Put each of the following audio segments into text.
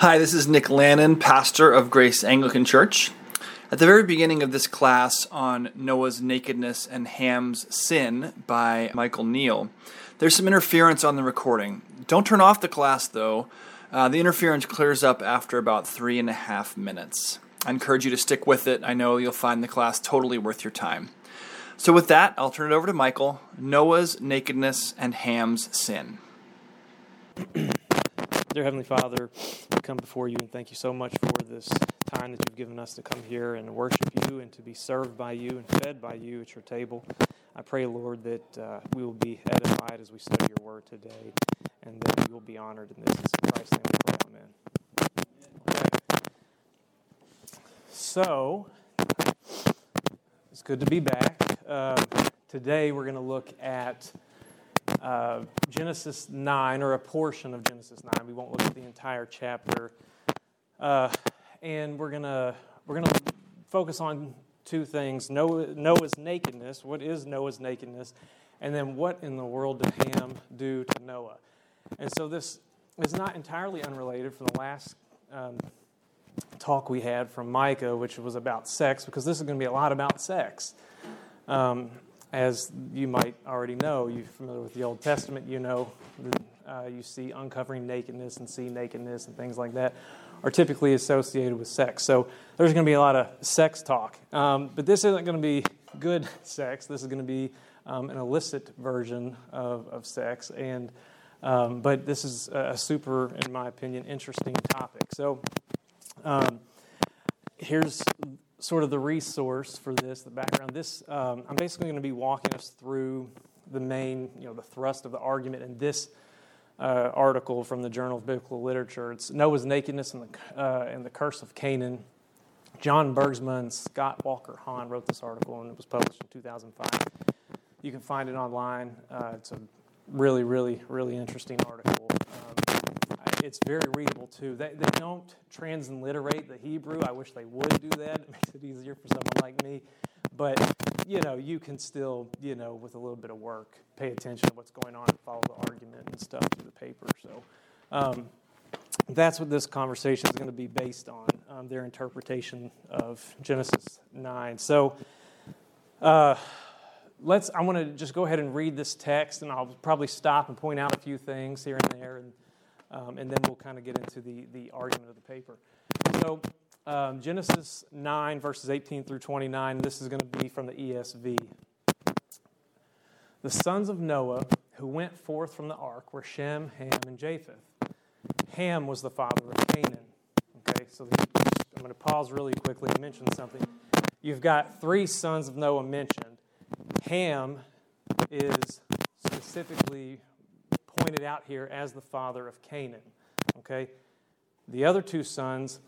Hi, this is Nick Lannon, pastor of Grace Anglican Church. At the very beginning of this class on Noah's nakedness and Ham's sin by Michael Neal, there's some interference on the recording. Don't turn off the class though. Uh, the interference clears up after about three and a half minutes. I encourage you to stick with it. I know you'll find the class totally worth your time. So, with that, I'll turn it over to Michael Noah's nakedness and Ham's sin. Dear Heavenly Father, we come before you and thank you so much for this time that you've given us to come here and worship you and to be served by you and fed by you at your table. I pray, Lord, that uh, we will be edified as we study your word today and that you will be honored in this. In Christ's name we pray, amen. So, it's good to be back. Uh, today we're going to look at uh, Genesis 9, or a portion of Genesis 9. We won't look at the entire chapter. Uh, and we're going to we're gonna focus on two things Noah, Noah's nakedness. What is Noah's nakedness? And then what in the world did Ham do to Noah? And so this is not entirely unrelated from the last um, talk we had from Micah, which was about sex, because this is going to be a lot about sex. Um, as you might already know, you're familiar with the Old Testament, you know uh, you see uncovering nakedness and see nakedness and things like that are typically associated with sex. So there's going to be a lot of sex talk. Um, but this isn't going to be good sex. This is going to be um, an illicit version of, of sex. And um, but this is a super, in my opinion, interesting topic. So um, here's sort of the resource for this, the background. This um, I'm basically going to be walking us through the main, you know, the thrust of the argument in this uh, article from the Journal of Biblical Literature. It's Noah's nakedness and the uh, and the curse of Canaan. John Bergsma and Scott Walker Hahn wrote this article, and it was published in 2005. You can find it online. Uh, it's a really, really, really interesting article. It's very readable too. They, they don't transliterate the Hebrew. I wish they would do that. It makes it easier for someone like me. But you know, you can still, you know, with a little bit of work, pay attention to what's going on and follow the argument and stuff through the paper. So um, that's what this conversation is going to be based on. Um, their interpretation of Genesis nine. So. Uh, let's i want to just go ahead and read this text and i'll probably stop and point out a few things here and there and um, and then we'll kind of get into the, the argument of the paper. So, um, Genesis 9, verses 18 through 29, this is going to be from the ESV. The sons of Noah who went forth from the ark were Shem, Ham, and Japheth. Ham was the father of Canaan. Okay, so I'm going to pause really quickly and mention something. You've got three sons of Noah mentioned. Ham is specifically pointed out here as the father of Canaan. Okay? The other two sons,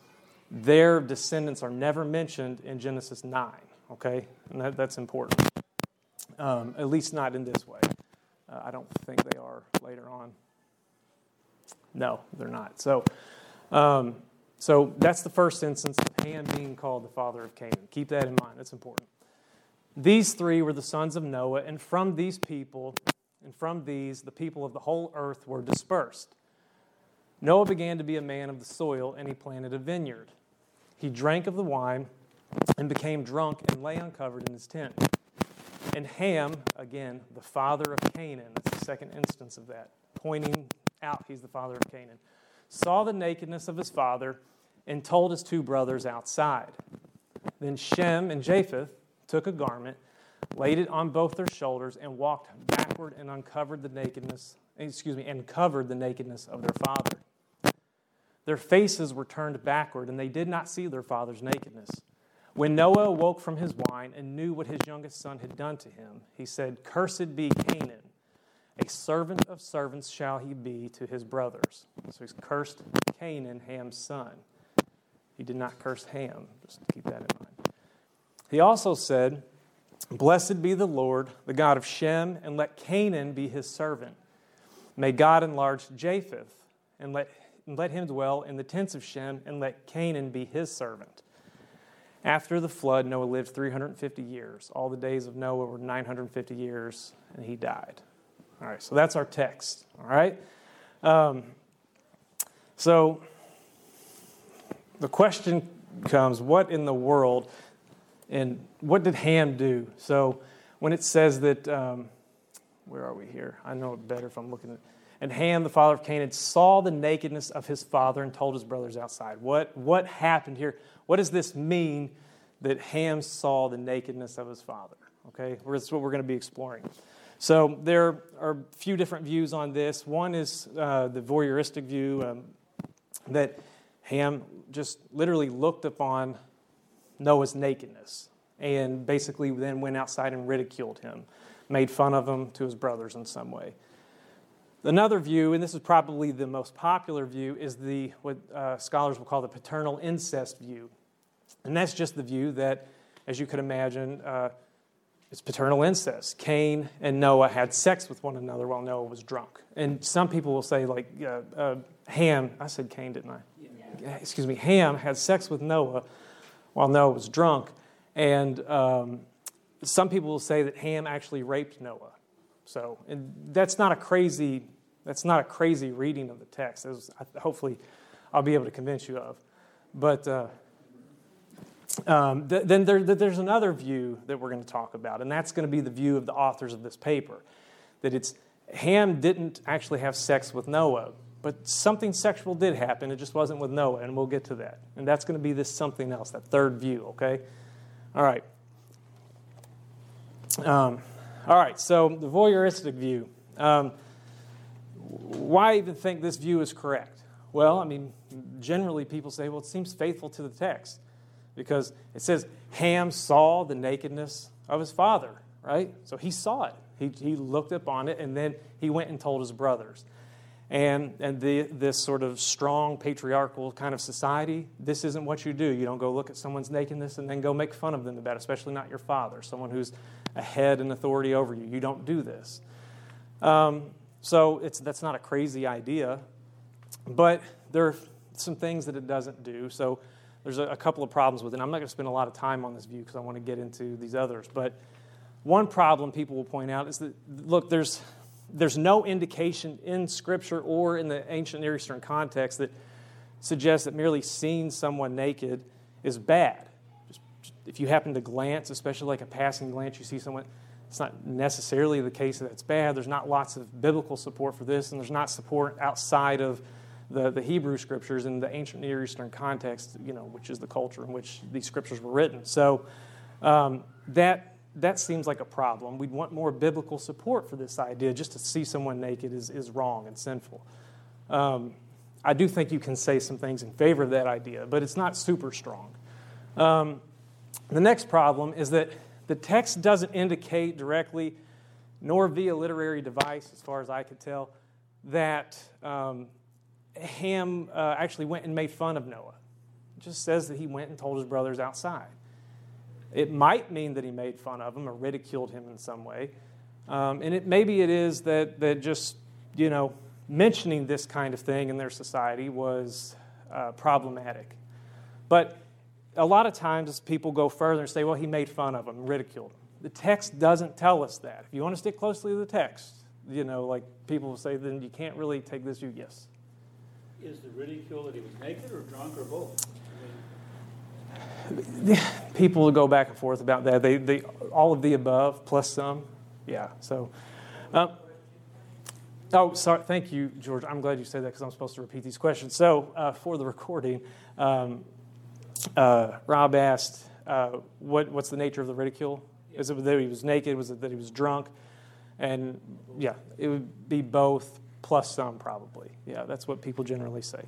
their descendants are never mentioned in Genesis 9. Okay? And that, that's important. Um, at least not in this way. Uh, I don't think they are later on. No, they're not. So, um, so that's the first instance of Ham being called the father of Canaan. Keep that in mind. That's important. These three were the sons of Noah, and from these people and from these the people of the whole earth were dispersed. Noah began to be a man of the soil, and he planted a vineyard. He drank of the wine and became drunk and lay uncovered in his tent. And Ham, again, the father of Canaan, that's the second instance of that, pointing out he's the father of Canaan, saw the nakedness of his father and told his two brothers outside. Then Shem and Japheth took a garment laid it on both their shoulders, and walked backward and uncovered the nakedness, excuse me, and covered the nakedness of their father. Their faces were turned backward, and they did not see their father's nakedness. When Noah awoke from his wine and knew what his youngest son had done to him, he said, Cursed be Canaan. A servant of servants shall he be to his brothers. So he's cursed Canaan, Ham's son. He did not curse Ham. Just keep that in mind. He also said, Blessed be the Lord, the God of Shem, and let Canaan be his servant. May God enlarge Japheth, and let, and let him dwell in the tents of Shem, and let Canaan be his servant. After the flood, Noah lived 350 years. All the days of Noah were 950 years, and he died. All right, so that's our text. All right? Um, so the question comes what in the world and what did Ham do? So when it says that, um, where are we here? I know it better if I'm looking at and Ham, the father of Canaan, saw the nakedness of his father and told his brothers outside. What, what happened here? What does this mean that Ham saw the nakedness of his father? Okay, that's what we're going to be exploring. So there are a few different views on this. One is uh, the voyeuristic view um, that Ham just literally looked upon Noah's nakedness and basically then went outside and ridiculed him, made fun of him to his brothers in some way. Another view, and this is probably the most popular view, is the what uh, scholars will call the paternal incest view, and that's just the view that, as you could imagine, uh, it's paternal incest. Cain and Noah had sex with one another while Noah was drunk, and some people will say like uh, uh Ham. I said Cain, didn't I? Yeah. Excuse me. Ham had sex with Noah while Noah was drunk, and um, some people will say that Ham actually raped Noah. So, and that's not a crazy that's not a crazy reading of the text. Was, hopefully, I'll be able to convince you of. But uh, um, th- then there, th- there's another view that we're going to talk about, and that's going to be the view of the authors of this paper. That it's Ham didn't actually have sex with Noah, but something sexual did happen. It just wasn't with Noah, and we'll get to that. And that's going to be this something else, that third view, okay? All right. Um, all right, so the voyeuristic view. Um, why even think this view is correct? Well, I mean, generally people say, well, it seems faithful to the text because it says Ham saw the nakedness of his father, right? So he saw it. He, he looked upon it and then he went and told his brothers. And, and the, this sort of strong patriarchal kind of society, this isn't what you do. You don't go look at someone's nakedness and then go make fun of them about it, especially not your father, someone who's a head and authority over you. You don't do this. Um, so it's, that's not a crazy idea, but there are some things that it doesn't do. So there's a, a couple of problems with it. I'm not going to spend a lot of time on this view because I want to get into these others. But one problem people will point out is that, look, there's, there's no indication in Scripture or in the ancient Near Eastern context that suggests that merely seeing someone naked is bad. Just, if you happen to glance, especially like a passing glance, you see someone it's not necessarily the case that it's bad. There's not lots of biblical support for this, and there's not support outside of the, the Hebrew scriptures in the ancient Near Eastern context, you know, which is the culture in which these scriptures were written. So um, that that seems like a problem. We'd want more biblical support for this idea. Just to see someone naked is, is wrong and sinful. Um, I do think you can say some things in favor of that idea, but it's not super strong. Um, the next problem is that the text doesn't indicate directly, nor via literary device, as far as I could tell, that um, Ham uh, actually went and made fun of Noah. It just says that he went and told his brothers outside. It might mean that he made fun of him or ridiculed him in some way. Um, and it, maybe it is that, that just, you know, mentioning this kind of thing in their society was uh, problematic. But a lot of times people go further and say, well, he made fun of him, ridiculed him. The text doesn't tell us that. If you want to stick closely to the text, you know, like people will say, then you can't really take this view. Yes. Is the ridicule that he was naked or drunk or both? people go back and forth about that. They, they, all of the above plus some. Yeah. So, um, oh, sorry. Thank you, George. I'm glad you said that because I'm supposed to repeat these questions. So, uh, for the recording, um, uh, Rob asked, uh, what, what's the nature of the ridicule? Is it that he was naked? Was it that he was drunk? And yeah, it would be both plus some probably. Yeah, that's what people generally say.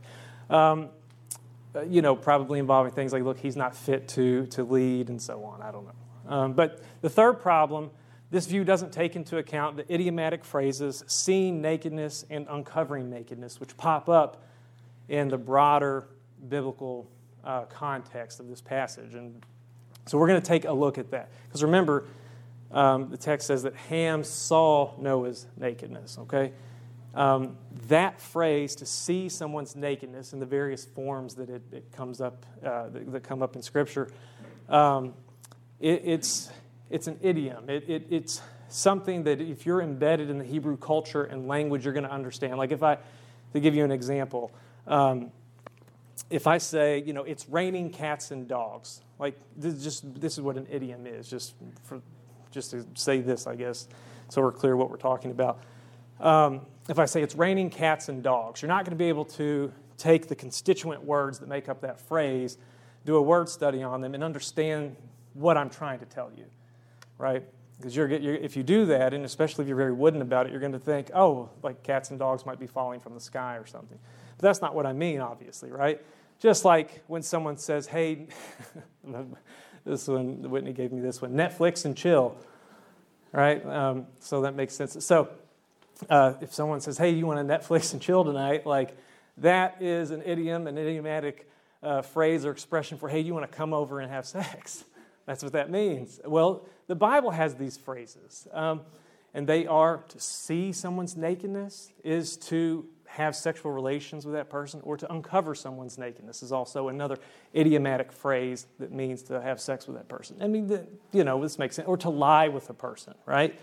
Um, you know, probably involving things like, look, he's not fit to, to lead and so on. I don't know. Um, but the third problem, this view doesn't take into account the idiomatic phrases seeing nakedness and uncovering nakedness, which pop up in the broader biblical uh, context of this passage. And so we're going to take a look at that. Because remember, um, the text says that Ham saw Noah's nakedness, okay? Um, that phrase, to see someone's nakedness in the various forms that it, it comes up, uh, that, that, come up in Scripture, um, it, it's, it's an idiom. It, it, it's something that if you're embedded in the Hebrew culture and language, you're going to understand. Like if I, to give you an example, um, if I say, you know, it's raining cats and dogs, like this is just this is what an idiom is, just for just to say this, I guess, so we're clear what we're talking about. Um, if I say it's raining cats and dogs, you're not going to be able to take the constituent words that make up that phrase, do a word study on them, and understand what I'm trying to tell you, right? Because you're, you're, if you do that, and especially if you're very wooden about it, you're going to think, oh, like cats and dogs might be falling from the sky or something. But that's not what I mean, obviously, right? Just like when someone says, hey, this one, Whitney gave me this one, Netflix and chill, right? Um, so that makes sense. So uh, if someone says, hey, you want to Netflix and chill tonight, like that is an idiom, an idiomatic uh, phrase or expression for, hey, you want to come over and have sex. That's what that means. Well, the Bible has these phrases, um, and they are to see someone's nakedness, is to have sexual relations with that person, or to uncover someone's nakedness is also another idiomatic phrase that means to have sex with that person. I mean, the, you know, this makes sense. Or to lie with a person, right?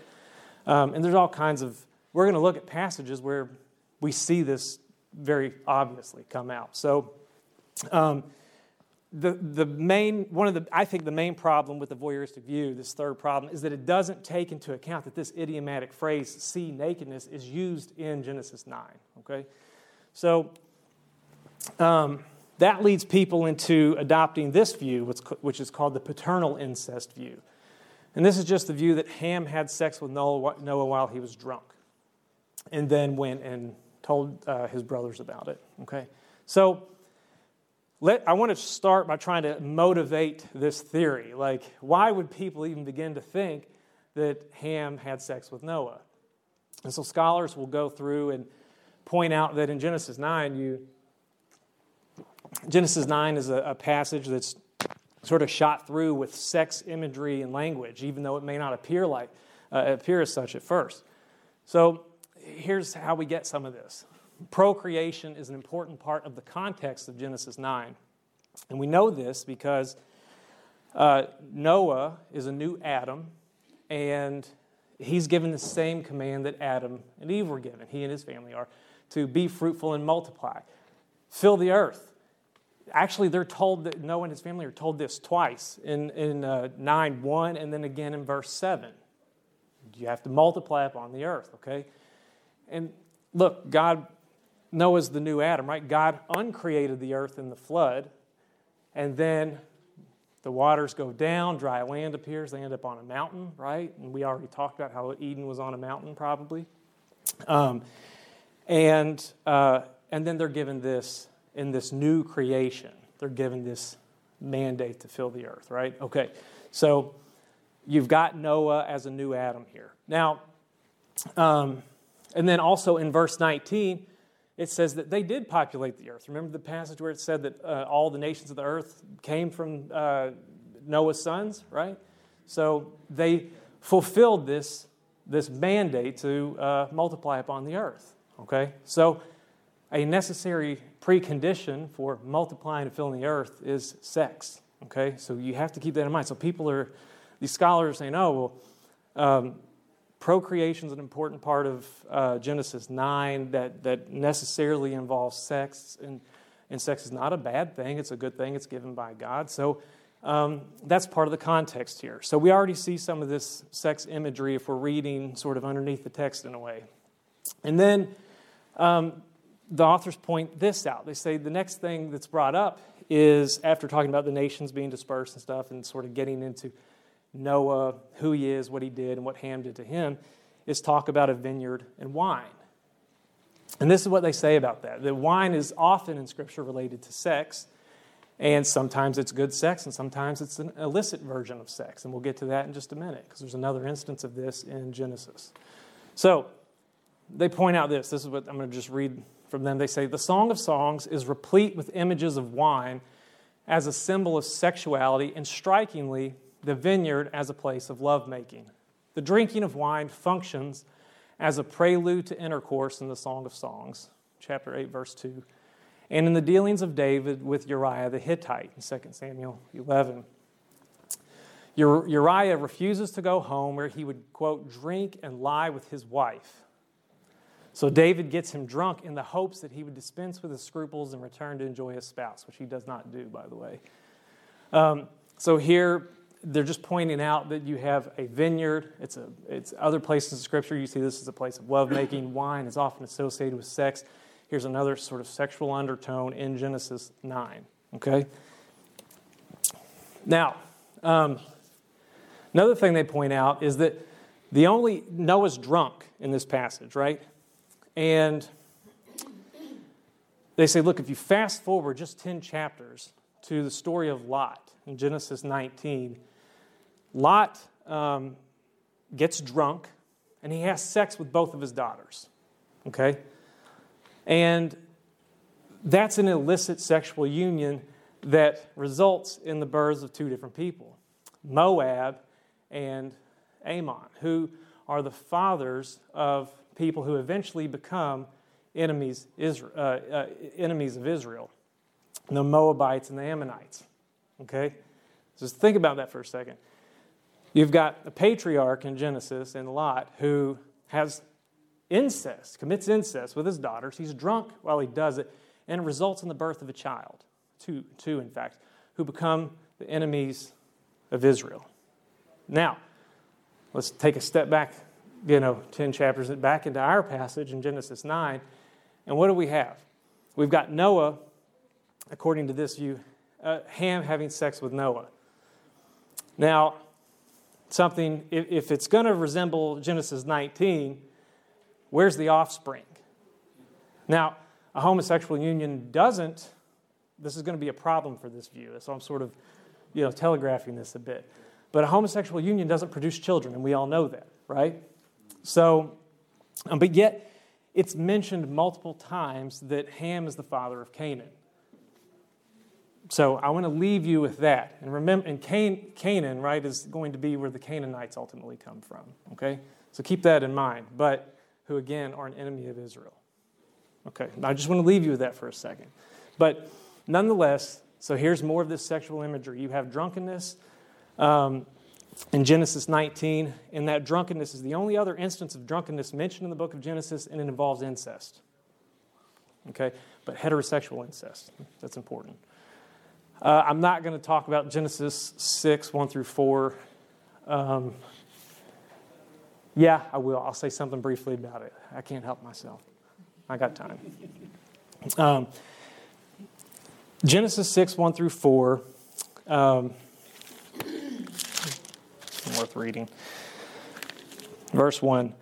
Um, and there's all kinds of, we're going to look at passages where we see this very obviously come out. So, um, the, the main, one of the, I think the main problem with the voyeuristic view, this third problem, is that it doesn't take into account that this idiomatic phrase, see nakedness, is used in Genesis 9. Okay? So um, that leads people into adopting this view, which is called the paternal incest view. And this is just the view that Ham had sex with Noah while he was drunk and then went and told uh, his brothers about it. Okay? So let, I want to start by trying to motivate this theory. Like, why would people even begin to think that Ham had sex with Noah? And so scholars will go through and point out that in Genesis 9, you Genesis 9 is a, a passage that's sort of shot through with sex imagery and language, even though it may not appear like uh, appear as such at first. So here's how we get some of this procreation is an important part of the context of Genesis 9. And we know this because uh, Noah is a new Adam, and he's given the same command that Adam and Eve were given, he and his family are, to be fruitful and multiply, fill the earth. Actually, they're told that Noah and his family are told this twice in, in uh, 9 1 and then again in verse 7. You have to multiply upon the earth, okay? And look, God Noah's the new Adam, right? God uncreated the earth in the flood, and then the waters go down, dry land appears, they end up on a mountain, right? And we already talked about how Eden was on a mountain, probably. Um, and, uh, and then they're given this, in this new creation, they're given this mandate to fill the earth, right? Okay, so you've got Noah as a new Adam here. Now, um, and then also in verse 19, it says that they did populate the earth. Remember the passage where it said that uh, all the nations of the earth came from uh, Noah's sons, right? So they fulfilled this, this mandate to uh, multiply upon the earth, okay? So a necessary precondition for multiplying and filling the earth is sex, okay? So you have to keep that in mind. So people are, these scholars are saying, oh, well, um, procreation is an important part of uh, Genesis 9 that, that necessarily involves sex, and, and sex is not a bad thing, it's a good thing, it's given by God. So um, that's part of the context here. So we already see some of this sex imagery if we're reading sort of underneath the text in a way. And then um, the authors point this out. They say the next thing that's brought up is after talking about the nations being dispersed and stuff and sort of getting into Noah, who he is, what he did, and what Ham did to him, is talk about a vineyard and wine. And this is what they say about that. The wine is often in Scripture related to sex, and sometimes it's good sex, and sometimes it's an illicit version of sex. And we'll get to that in just a minute, because there's another instance of this in Genesis. So they point out this. This is what I'm going to just read from them. They say, The Song of Songs is replete with images of wine as a symbol of sexuality, and strikingly, the vineyard as a place of lovemaking. The drinking of wine functions as a prelude to intercourse in the Song of Songs, chapter 8, verse 2, and in the dealings of David with Uriah the Hittite in 2 Samuel 11. Uriah refuses to go home where he would, quote, drink and lie with his wife. So David gets him drunk in the hopes that he would dispense with his scruples and return to enjoy his spouse, which he does not do, by the way. Um, so here they're just pointing out that you have a vineyard. It's a it's other places in Scripture you see this is a place of lovemaking. Wine is often associated with sex. Here's another sort of sexual undertone in Genesis nine. Okay. Now, um, another thing they point out is that the only Noah's drunk in this passage, right? And they say, look, if you fast forward just 10 chapters to the story of Lot in Genesis 19, Lot um, gets drunk and he has sex with both of his daughters. Okay? And that's an illicit sexual union that results in the births of two different people Moab and Ammon, who are the fathers of people who eventually become enemies, Israel, uh, uh, enemies of Israel the Moabites and the Ammonites. Okay? Just think about that for a second. You've got a patriarch in Genesis in Lot who has incest, commits incest with his daughters. He's drunk while he does it, and it results in the birth of a child, two, two in fact, who become the enemies of Israel. Now, let's take a step back, you know, 10 chapters back into our passage in Genesis 9. And what do we have? We've got Noah, according to this view, uh, Ham having sex with Noah. Now, something, if, it's going to resemble Genesis 19, where's the offspring? Now, a homosexual union doesn't, this is going to be a problem for this view, so I'm sort of, you know, telegraphing this a bit. But a homosexual union doesn't produce children, and we all know that, right? So, um, but yet, it's mentioned multiple times that Ham is the father of Canaan. So I want to leave you with that. And remember, and Can- Canaan, right, is going to be where the Canaanites ultimately come from. Okay? So keep that in mind. But who, again, are an enemy of Israel. Okay, I just want to leave you with that for a second. But nonetheless, so here's more of this sexual imagery. You have drunkenness um, in Genesis 19, and that drunkenness is the only other instance of drunkenness mentioned in the book of Genesis, and it involves incest. Okay, but heterosexual incest. That's important. Uh, I'm not going to talk about Genesis 6, 1 through 4. Um, yeah, I will. I'll say something briefly about it. I can't help myself. I got time. Um, Genesis 6, 1 through 4. Um, worth reading. Verse 1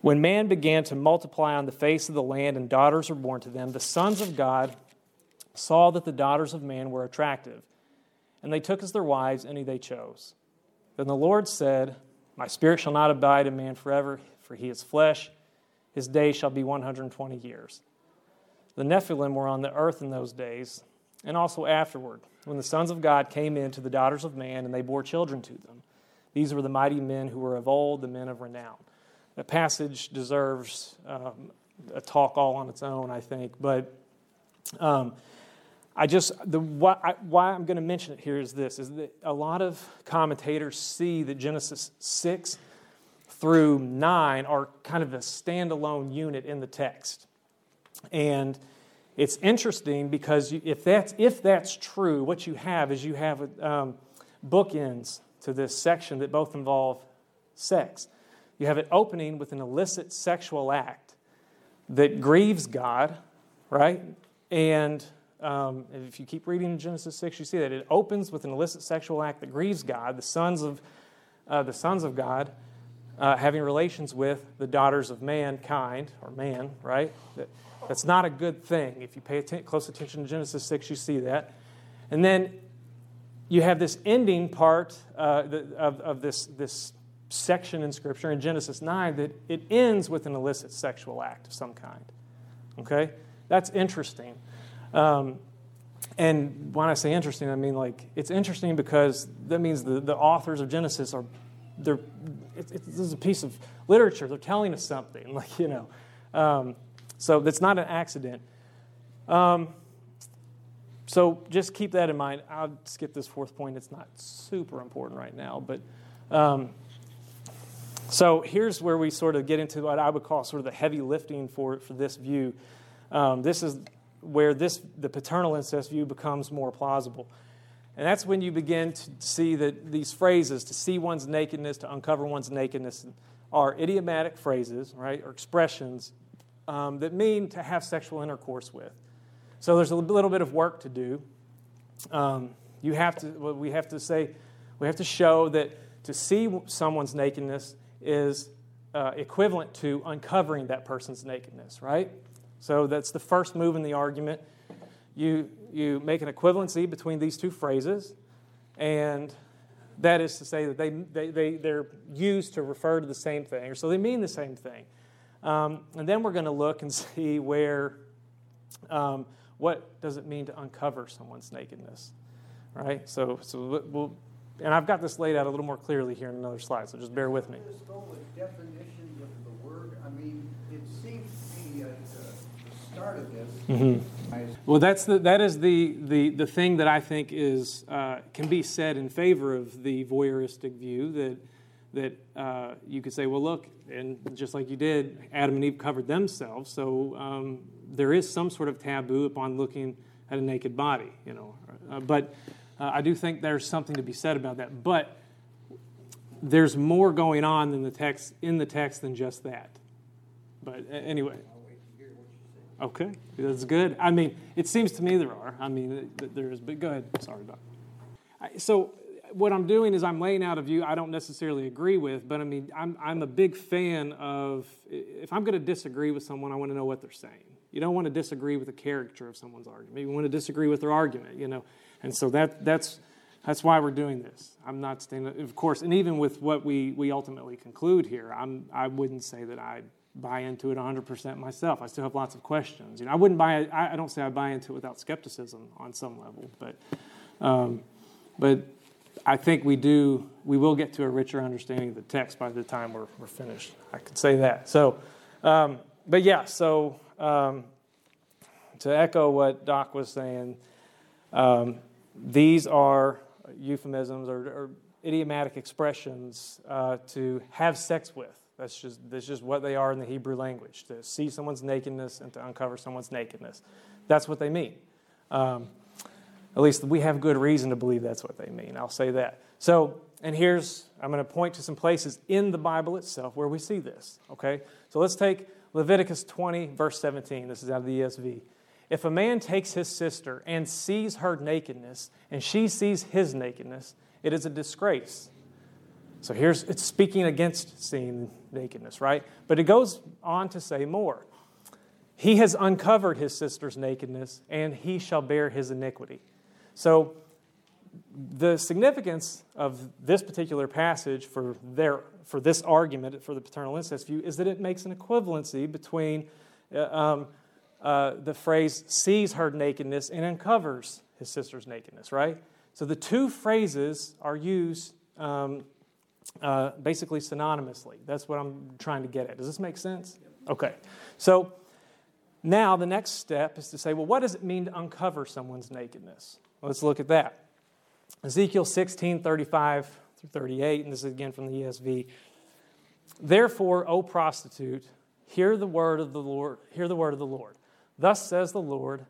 When man began to multiply on the face of the land and daughters were born to them, the sons of God saw that the daughters of man were attractive, and they took as their wives any they chose. Then the Lord said, My spirit shall not abide in man forever, for he is flesh. His day shall be 120 years. The Nephilim were on the earth in those days, and also afterward, when the sons of God came in to the daughters of man, and they bore children to them. These were the mighty men who were of old, the men of renown. The passage deserves um, a talk all on its own, I think, but um, I just the why, I, why I'm going to mention it here is this: is that a lot of commentators see that Genesis six through nine are kind of a standalone unit in the text, and it's interesting because you, if that's if that's true, what you have is you have um, bookends to this section that both involve sex. You have it opening with an illicit sexual act that grieves God, right? And um, if you keep reading Genesis 6, you see that it opens with an illicit sexual act that grieves God, the sons of, uh, the sons of God uh, having relations with the daughters of mankind, or man, right? That, that's not a good thing. If you pay atten- close attention to Genesis 6, you see that. And then you have this ending part uh, of, of this, this section in Scripture in Genesis 9 that it ends with an illicit sexual act of some kind. Okay? That's interesting. Um, and when I say interesting, I mean like it's interesting because that means the, the authors of Genesis are they're it, it, this is a piece of literature. They're telling us something, like you know. Um, so that's not an accident. Um, so just keep that in mind. I'll skip this fourth point. It's not super important right now, but um, So here's where we sort of get into what I would call sort of the heavy lifting for, for this view. Um, this is where this, the paternal incest view becomes more plausible. And that's when you begin to see that these phrases, to see one's nakedness, to uncover one's nakedness, are idiomatic phrases, right, or expressions um, that mean to have sexual intercourse with. So there's a little bit of work to do. Um, you have to, well, we have to say, we have to show that to see someone's nakedness is uh, equivalent to uncovering that person's nakedness, right? So that's the first move in the argument. You, you make an equivalency between these two phrases, and that is to say that they, they, they, they're used to refer to the same thing, or so they mean the same thing. Um, and then we're going to look and see where, um, what does it mean to uncover someone's nakedness, right? So, so we'll, and I've got this laid out a little more clearly here in another slide, so just bear with me. Let's go with definitions of the word. I mean, it seems to me at the start of this. Mm-hmm. I- Well, that's the, that is the, the, the thing that I think is, uh, can be said in favor of the voyeuristic view that, that uh, you could say, well, look, and just like you did, Adam and Eve covered themselves, so um, there is some sort of taboo upon looking at a naked body, you know. Uh, but uh, I do think there's something to be said about that. But there's more going on than the text in the text than just that. But anyway. Okay, that's good. I mean, it seems to me there are. I mean, there is. But go ahead. Sorry, Doc. So what I'm doing is I'm laying out a view I don't necessarily agree with, but I mean, I'm I'm a big fan of if I'm going to disagree with someone, I want to know what they're saying. You don't want to disagree with the character of someone's argument. You want to disagree with their argument, you know. And so that that's that's why we're doing this. I'm not standing, of course, and even with what we we ultimately conclude here, I'm I wouldn't say that I buy into it 100% myself. I still have lots of questions. You know, I wouldn't buy. I, I don't say I buy into it without skepticism on some level, but um, but I think we do. We will get to a richer understanding of the text by the time we're, we're finished. I could say that. So, um, but yeah. So um, to echo what Doc was saying, um, these are euphemisms or, or idiomatic expressions uh, to have sex with. That's just that's just what they are in the Hebrew language. To see someone's nakedness and to uncover someone's nakedness. That's what they mean. Um, at least we have good reason to believe that's what they mean. I'll say that. So, and here's, I'm going to point to some places in the Bible itself where we see this. Okay? So let's take Leviticus 20, verse 17. This is out of the ESV. If a man takes his sister and sees her nakedness, and she sees his nakedness, it is a disgrace. So here's, it's speaking against seeing nakedness, right? But it goes on to say more. He has uncovered his sister's nakedness, and he shall bear his iniquity. So, the significance of this particular passage for, their, for this argument, for the paternal incest view, is that it makes an equivalency between uh, um, uh, the phrase sees her nakedness and uncovers his sister's nakedness, right? So the two phrases are used um, uh, basically synonymously. That's what I'm trying to get at. Does this make sense? Okay. So now the next step is to say, well, what does it mean to uncover someone's nakedness? Let's look at that. Ezekiel 16, 35 through 38, and this is again from the ESV. Therefore, O prostitute, hear the word of the Lord, hear the word of the Lord. Thus says the Lord,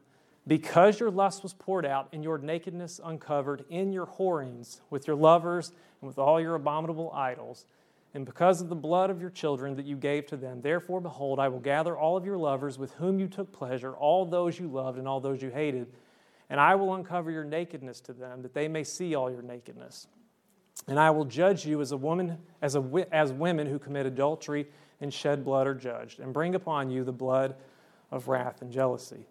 because your lust was poured out and your nakedness uncovered in your whorings with your lovers and with all your abominable idols, and because of the blood of your children that you gave to them, therefore, behold, I will gather all of your lovers with whom you took pleasure, all those you loved and all those you hated, and I will uncover your nakedness to them, that they may see all your nakedness. And I will judge you as a woman, as, a, as women who commit adultery and shed blood are judged, and bring upon you the blood of wrath and jealousy.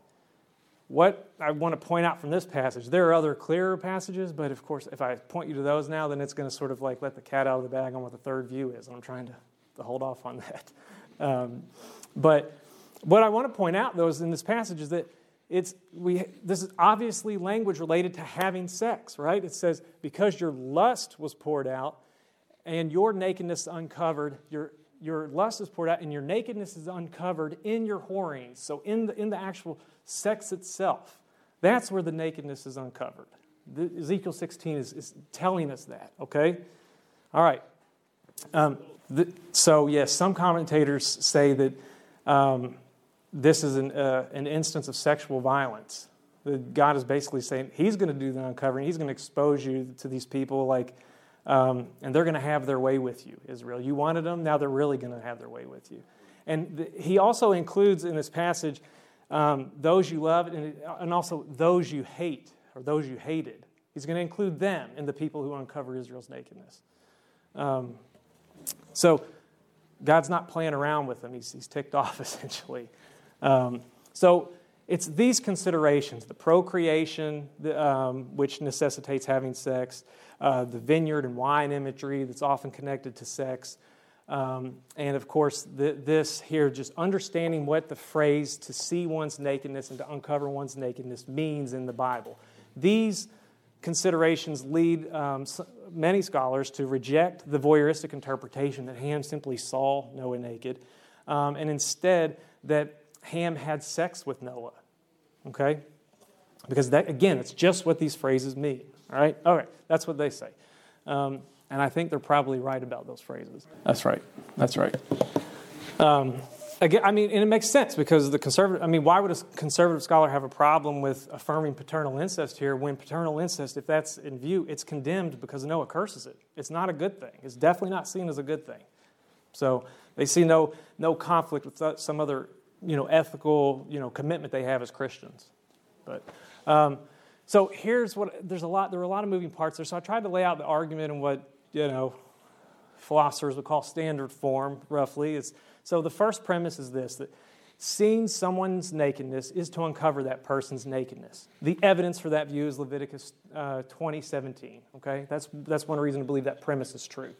What I want to point out from this passage, there are other clearer passages, but of course, if I point you to those now, then it's going to sort of like let the cat out of the bag on what the third view is. I'm trying to, to hold off on that. Um, but what I want to point out, though, is in this passage is that it's we this is obviously language related to having sex right it says because your lust was poured out and your nakedness uncovered your your lust is poured out and your nakedness is uncovered in your whoring so in the in the actual sex itself that's where the nakedness is uncovered the, ezekiel 16 is, is telling us that okay all right Um, th- so, yes, some commentators say that um, this is an, uh, an instance of sexual violence. That God is basically saying He's going to do the uncovering, He's going to expose you to these people, like, um, and they're going to have their way with you, Israel. You wanted them, now they're really going to have their way with you. And th- He also includes in this passage um, those you love and, and also those you hate or those you hated. He's going to include them in the people who uncover Israel's nakedness. Um, so God's not playing around with them, he's, he's ticked off essentially. Um, so it's these considerations the procreation, the, um, which necessitates having sex, uh, the vineyard and wine imagery that's often connected to sex. Um, and of course, this here, just understanding what the phrase to see one's nakedness and to uncover one's nakedness means in the Bible. These considerations lead um, many scholars to reject the voyeuristic interpretation that Ham simply saw Noah naked, um, and instead that Ham had sex with Noah. Okay? Because that, again, it's just what these phrases mean. All right? All right, that's what they say. Um, and I think they're probably right about those phrases. That's right. That's right. Um, again, I mean, and it makes sense because the conservative, I mean, why would a conservative scholar have a problem with affirming paternal incest here when paternal incest, if that's in view, it's condemned because Noah curses it? It's not a good thing. It's definitely not seen as a good thing. So they see no, no conflict with some other, you know, ethical, you know, commitment they have as Christians. But, um, so here's what, there's a lot, there are a lot of moving parts there. So I tried to lay out the argument and what, you know, philosophers would call standard form, roughly. It's, so the first premise is this that seeing someone's nakedness is to uncover that person's nakedness. The evidence for that view is Leviticus uh, 20:17. Okay, that's that's one reason to believe that premise is true.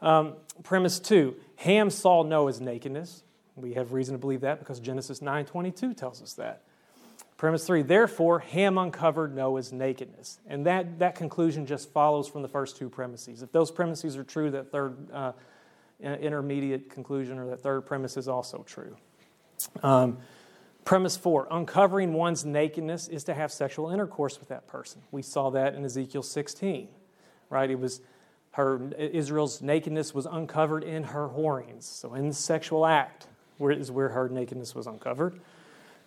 Um, premise two: Ham saw Noah's nakedness. We have reason to believe that because Genesis 9:22 tells us that. Premise three: Therefore, Ham uncovered Noah's nakedness, and that that conclusion just follows from the first two premises. If those premises are true, that third uh, intermediate conclusion or that third premise is also true. Um, premise four uncovering one's nakedness is to have sexual intercourse with that person. We saw that in Ezekiel 16, right? It was her Israel's nakedness was uncovered in her whorings. So in the sexual act is where her nakedness was uncovered.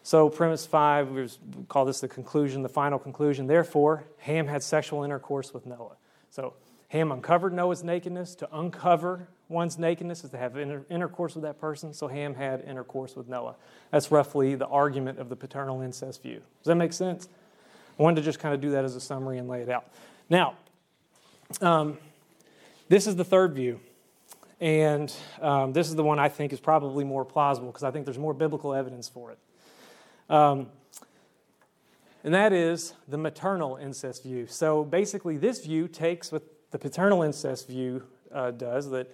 So premise five, we call this the conclusion, the final conclusion. Therefore, Ham had sexual intercourse with Noah. So Ham uncovered Noah's nakedness. To uncover one's nakedness is to have inter- intercourse with that person. So Ham had intercourse with Noah. That's roughly the argument of the paternal incest view. Does that make sense? I wanted to just kind of do that as a summary and lay it out. Now, um, this is the third view. And um, this is the one I think is probably more plausible because I think there's more biblical evidence for it. Um, and that is the maternal incest view. So basically, this view takes what the paternal incest view uh, does that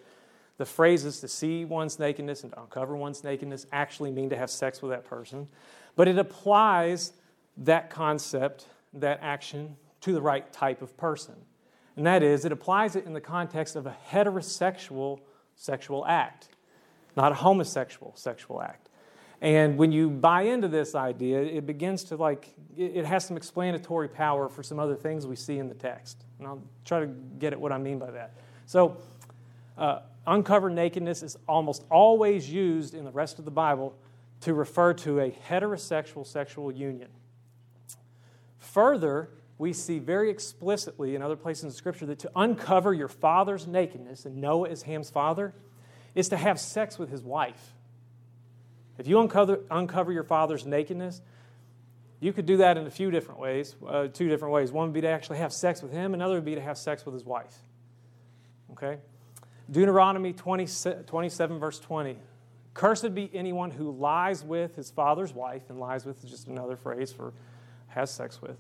the phrases to see one's nakedness and to uncover one's nakedness actually mean to have sex with that person. But it applies that concept, that action, to the right type of person. And that is, it applies it in the context of a heterosexual sexual act, not a homosexual sexual act. And when you buy into this idea, it begins to like, it has some explanatory power for some other things we see in the text. And I'll try to get at what I mean by that. So, uh, uncovered nakedness is almost always used in the rest of the Bible to refer to a heterosexual sexual union. Further, we see very explicitly in other places in Scripture that to uncover your father's nakedness, and Noah is Ham's father, is to have sex with his wife. If you uncover, uncover your father's nakedness, you could do that in a few different ways, uh, two different ways. One would be to actually have sex with him, another would be to have sex with his wife. Okay? Deuteronomy 20, 27, verse 20. Cursed be anyone who lies with his father's wife, and lies with is just another phrase for has sex with,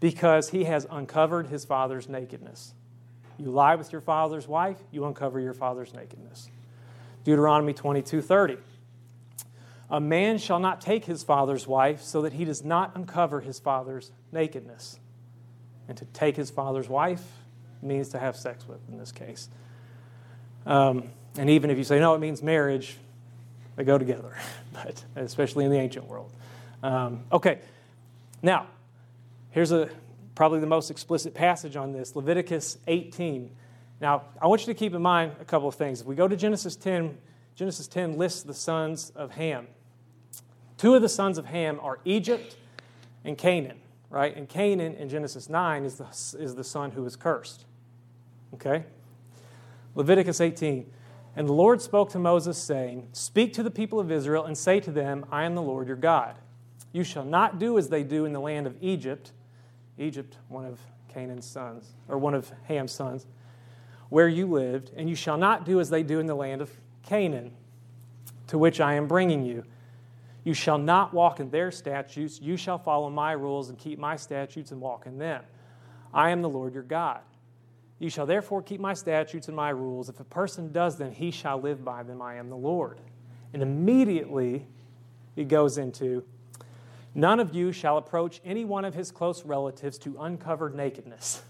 because he has uncovered his father's nakedness. You lie with your father's wife, you uncover your father's nakedness. Deuteronomy 22, 30. A man shall not take his father's wife so that he does not uncover his father's nakedness. And to take his father's wife means to have sex with, in this case. Um, and even if you say, no, it means marriage, they go together, but especially in the ancient world. Um, okay, now, here's a, probably the most explicit passage on this Leviticus 18. Now, I want you to keep in mind a couple of things. If we go to Genesis 10, Genesis 10 lists the sons of Ham. Two of the sons of Ham are Egypt and Canaan, right? And Canaan in Genesis 9 is the, is the son who is cursed. Okay? Leviticus 18. And the Lord spoke to Moses, saying, Speak to the people of Israel and say to them, I am the Lord your God. You shall not do as they do in the land of Egypt. Egypt, one of Canaan's sons, or one of Ham's sons, where you lived, and you shall not do as they do in the land of Canaan, to which I am bringing you. You shall not walk in their statutes. You shall follow my rules and keep my statutes and walk in them. I am the Lord your God. You shall therefore keep my statutes and my rules. If a person does them, he shall live by them. I am the Lord. And immediately he goes into None of you shall approach any one of his close relatives to uncovered nakedness.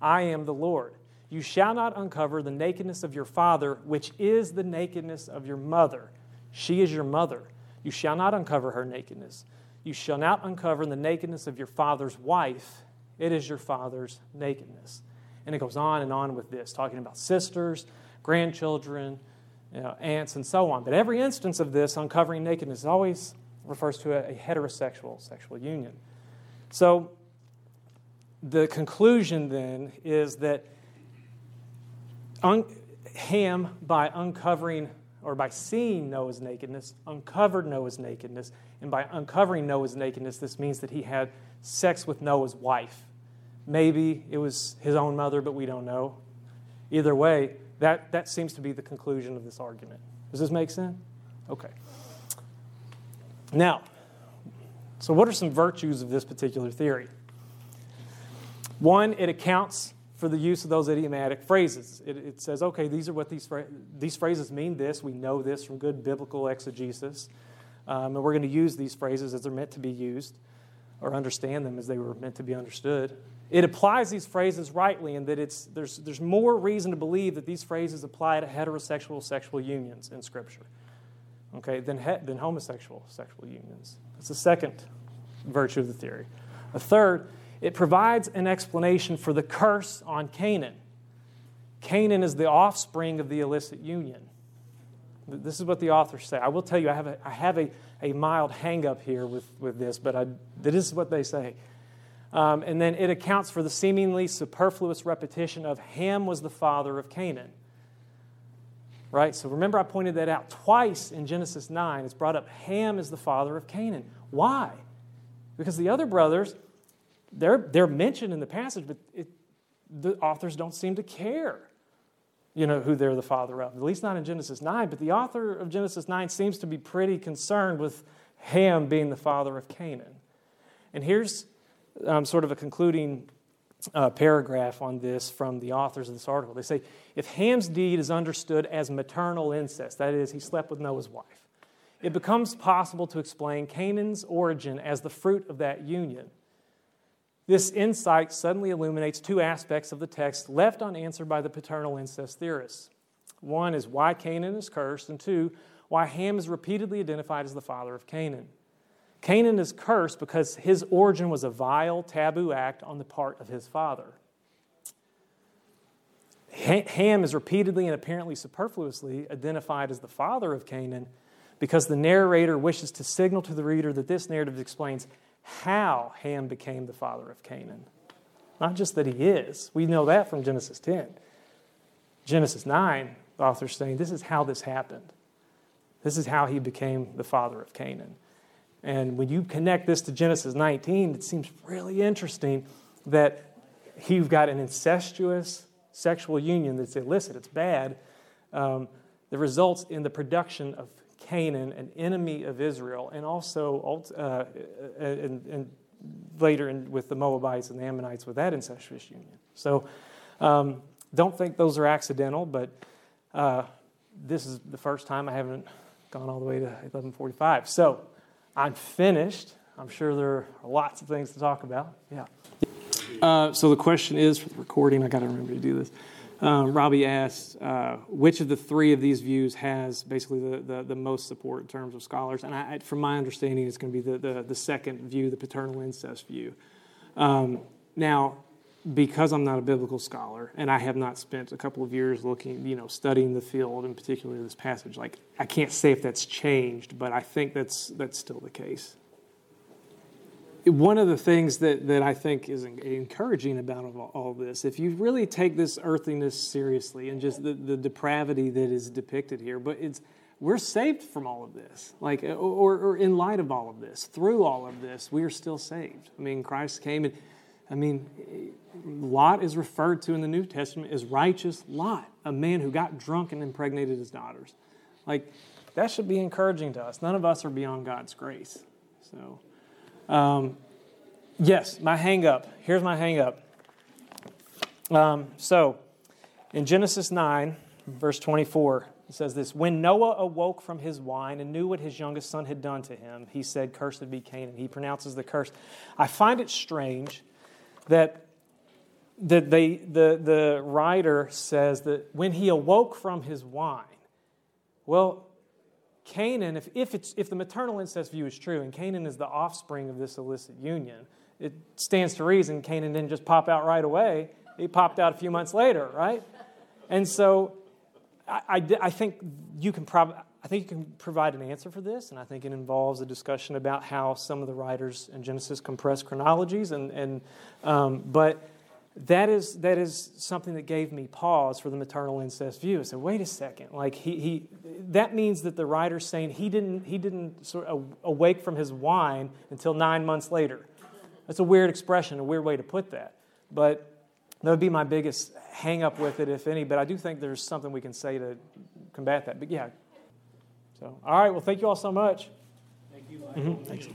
I am the Lord. You shall not uncover the nakedness of your father, which is the nakedness of your mother. She is your mother. You shall not uncover her nakedness. You shall not uncover the nakedness of your father's wife. It is your father's nakedness. And it goes on and on with this, talking about sisters, grandchildren, you know, aunts, and so on. But every instance of this uncovering nakedness always refers to a, a heterosexual sexual union. So the conclusion then is that un- Ham, by uncovering or by seeing Noah's nakedness, uncovered Noah's nakedness. And by uncovering Noah's nakedness, this means that he had sex with Noah's wife. Maybe it was his own mother, but we don't know. Either way, that, that seems to be the conclusion of this argument. Does this make sense? Okay. Now, so what are some virtues of this particular theory? One, it accounts for the use of those idiomatic phrases. It, it says, okay, these are what these, these phrases mean this. We know this from good biblical exegesis. Um, and we're going to use these phrases as they're meant to be used or understand them as they were meant to be understood. It applies these phrases rightly in that it's, there's, there's more reason to believe that these phrases apply to heterosexual sexual unions in Scripture okay, than, he, than homosexual sexual unions. That's the second virtue of the theory. A third, it provides an explanation for the curse on Canaan. Canaan is the offspring of the illicit union. This is what the authors say. I will tell you, I have a, I have a, a mild hang up here with, with this, but I, this is what they say. Um, and then it accounts for the seemingly superfluous repetition of Ham was the father of Canaan. Right? So remember, I pointed that out twice in Genesis 9. It's brought up Ham is the father of Canaan. Why? Because the other brothers, they're, they're mentioned in the passage, but it, the authors don't seem to care you know, who they're the father of, at least not in Genesis 9. But the author of Genesis 9 seems to be pretty concerned with Ham being the father of Canaan. And here's um, sort of a concluding uh, paragraph on this from the authors of this article. They say if Ham's deed is understood as maternal incest, that is, he slept with Noah's wife, it becomes possible to explain Canaan's origin as the fruit of that union. This insight suddenly illuminates two aspects of the text left unanswered by the paternal incest theorists. One is why Canaan is cursed, and two, why Ham is repeatedly identified as the father of Canaan. Canaan is cursed because his origin was a vile, taboo act on the part of his father. Ham is repeatedly and apparently superfluously identified as the father of Canaan because the narrator wishes to signal to the reader that this narrative explains how Ham became the father of Canaan. Not just that he is. We know that from Genesis 10. Genesis 9, the author's saying this is how this happened. This is how he became the father of Canaan. And when you connect this to Genesis 19, it seems really interesting that you've got an incestuous sexual union that's illicit, it's bad, um, that results in the production of Canaan, an enemy of Israel, and also uh, and, and, later in, with the Moabites and the Ammonites with that incestuous union. So um, don't think those are accidental, but uh, this is the first time I haven't gone all the way to 1145. So I'm finished. I'm sure there are lots of things to talk about. Yeah. Uh, so the question is for the recording, I got to remember to do this. Um, Robbie asked, uh, which of the three of these views has basically the, the, the most support in terms of scholars? And I, from my understanding, it's going to be the, the, the, second view, the paternal incest view. Um, now, because I'm not a biblical scholar and I have not spent a couple of years looking, you know, studying the field and particularly this passage, like I can't say if that's changed, but I think that's that's still the case. One of the things that, that I think is encouraging about all, all this, if you really take this earthiness seriously and just the, the depravity that is depicted here, but it's we're saved from all of this, like uh, or, or in light of all of this, through all of this, we are still saved. I mean, Christ came and I mean, eh, Lot is referred to in the New Testament as righteous Lot, a man who got drunk and impregnated his daughters. Like, that should be encouraging to us. None of us are beyond God's grace. So, um, yes, my hang up. Here's my hang up. Um, so, in Genesis 9, verse 24, it says this When Noah awoke from his wine and knew what his youngest son had done to him, he said, Cursed be Canaan. He pronounces the curse. I find it strange that that they, the, the writer says that when he awoke from his wine, well, Canaan, if, if, it's, if the maternal incest view is true, and Canaan is the offspring of this illicit union, it stands to reason Canaan didn't just pop out right away. He popped out a few months later, right? And so I, I, I think you can probably. I think you can provide an answer for this, and I think it involves a discussion about how some of the writers in Genesis compress chronologies, and, and um, but that is that is something that gave me pause for the maternal incest view. I said, wait a second, like he, he that means that the writer's saying he didn't he didn't sort of awake from his wine until nine months later. That's a weird expression, a weird way to put that, but that would be my biggest hang up with it, if any. But I do think there's something we can say to combat that. But yeah. So, all right. Well, thank you all so much. Thank you, Mm-hmm. Thanks.